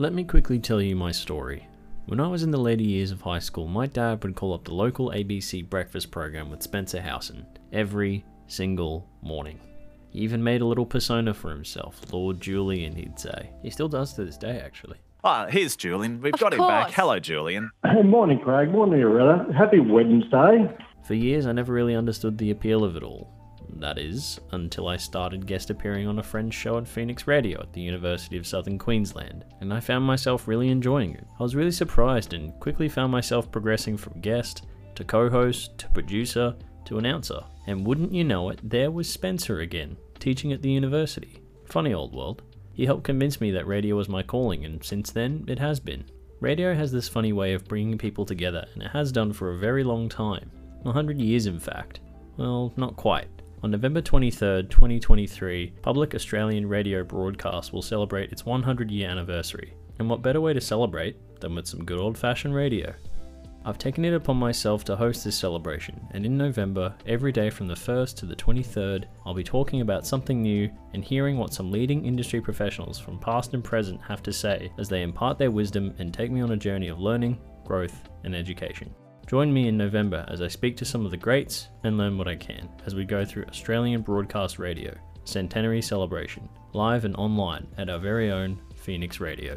Let me quickly tell you my story. When I was in the later years of high school, my dad would call up the local ABC breakfast program with Spencer Howson every single morning. He even made a little persona for himself, Lord Julian, he'd say. He still does to this day, actually. Ah, here's Julian. We've Of got him back. Hello, Julian. Hey, morning, Craig. Morning, Loretta. Happy Wednesday. For years, I never really understood the appeal of it all. That is, until I started guest appearing on a friend's show at Phoenix Radio at the University of Southern Queensland, and I found myself really enjoying it. I was really surprised and quickly found myself progressing from guest to co host to producer to announcer. And wouldn't you know it, there was Spencer again, teaching at the university. Funny old world. He helped convince me that radio was my calling, and since then, it has been. Radio has this funny way of bringing people together, and it has done for a very long time. A hundred years, in fact. Well, not quite. On November 23rd, 2023, Public Australian Radio Broadcast will celebrate its 100 year anniversary. And what better way to celebrate than with some good old fashioned radio? I've taken it upon myself to host this celebration, and in November, every day from the 1st to the 23rd, I'll be talking about something new and hearing what some leading industry professionals from past and present have to say as they impart their wisdom and take me on a journey of learning, growth, and education. Join me in November as I speak to some of the greats and learn what I can as we go through Australian Broadcast Radio, Centenary Celebration, live and online at our very own Phoenix Radio.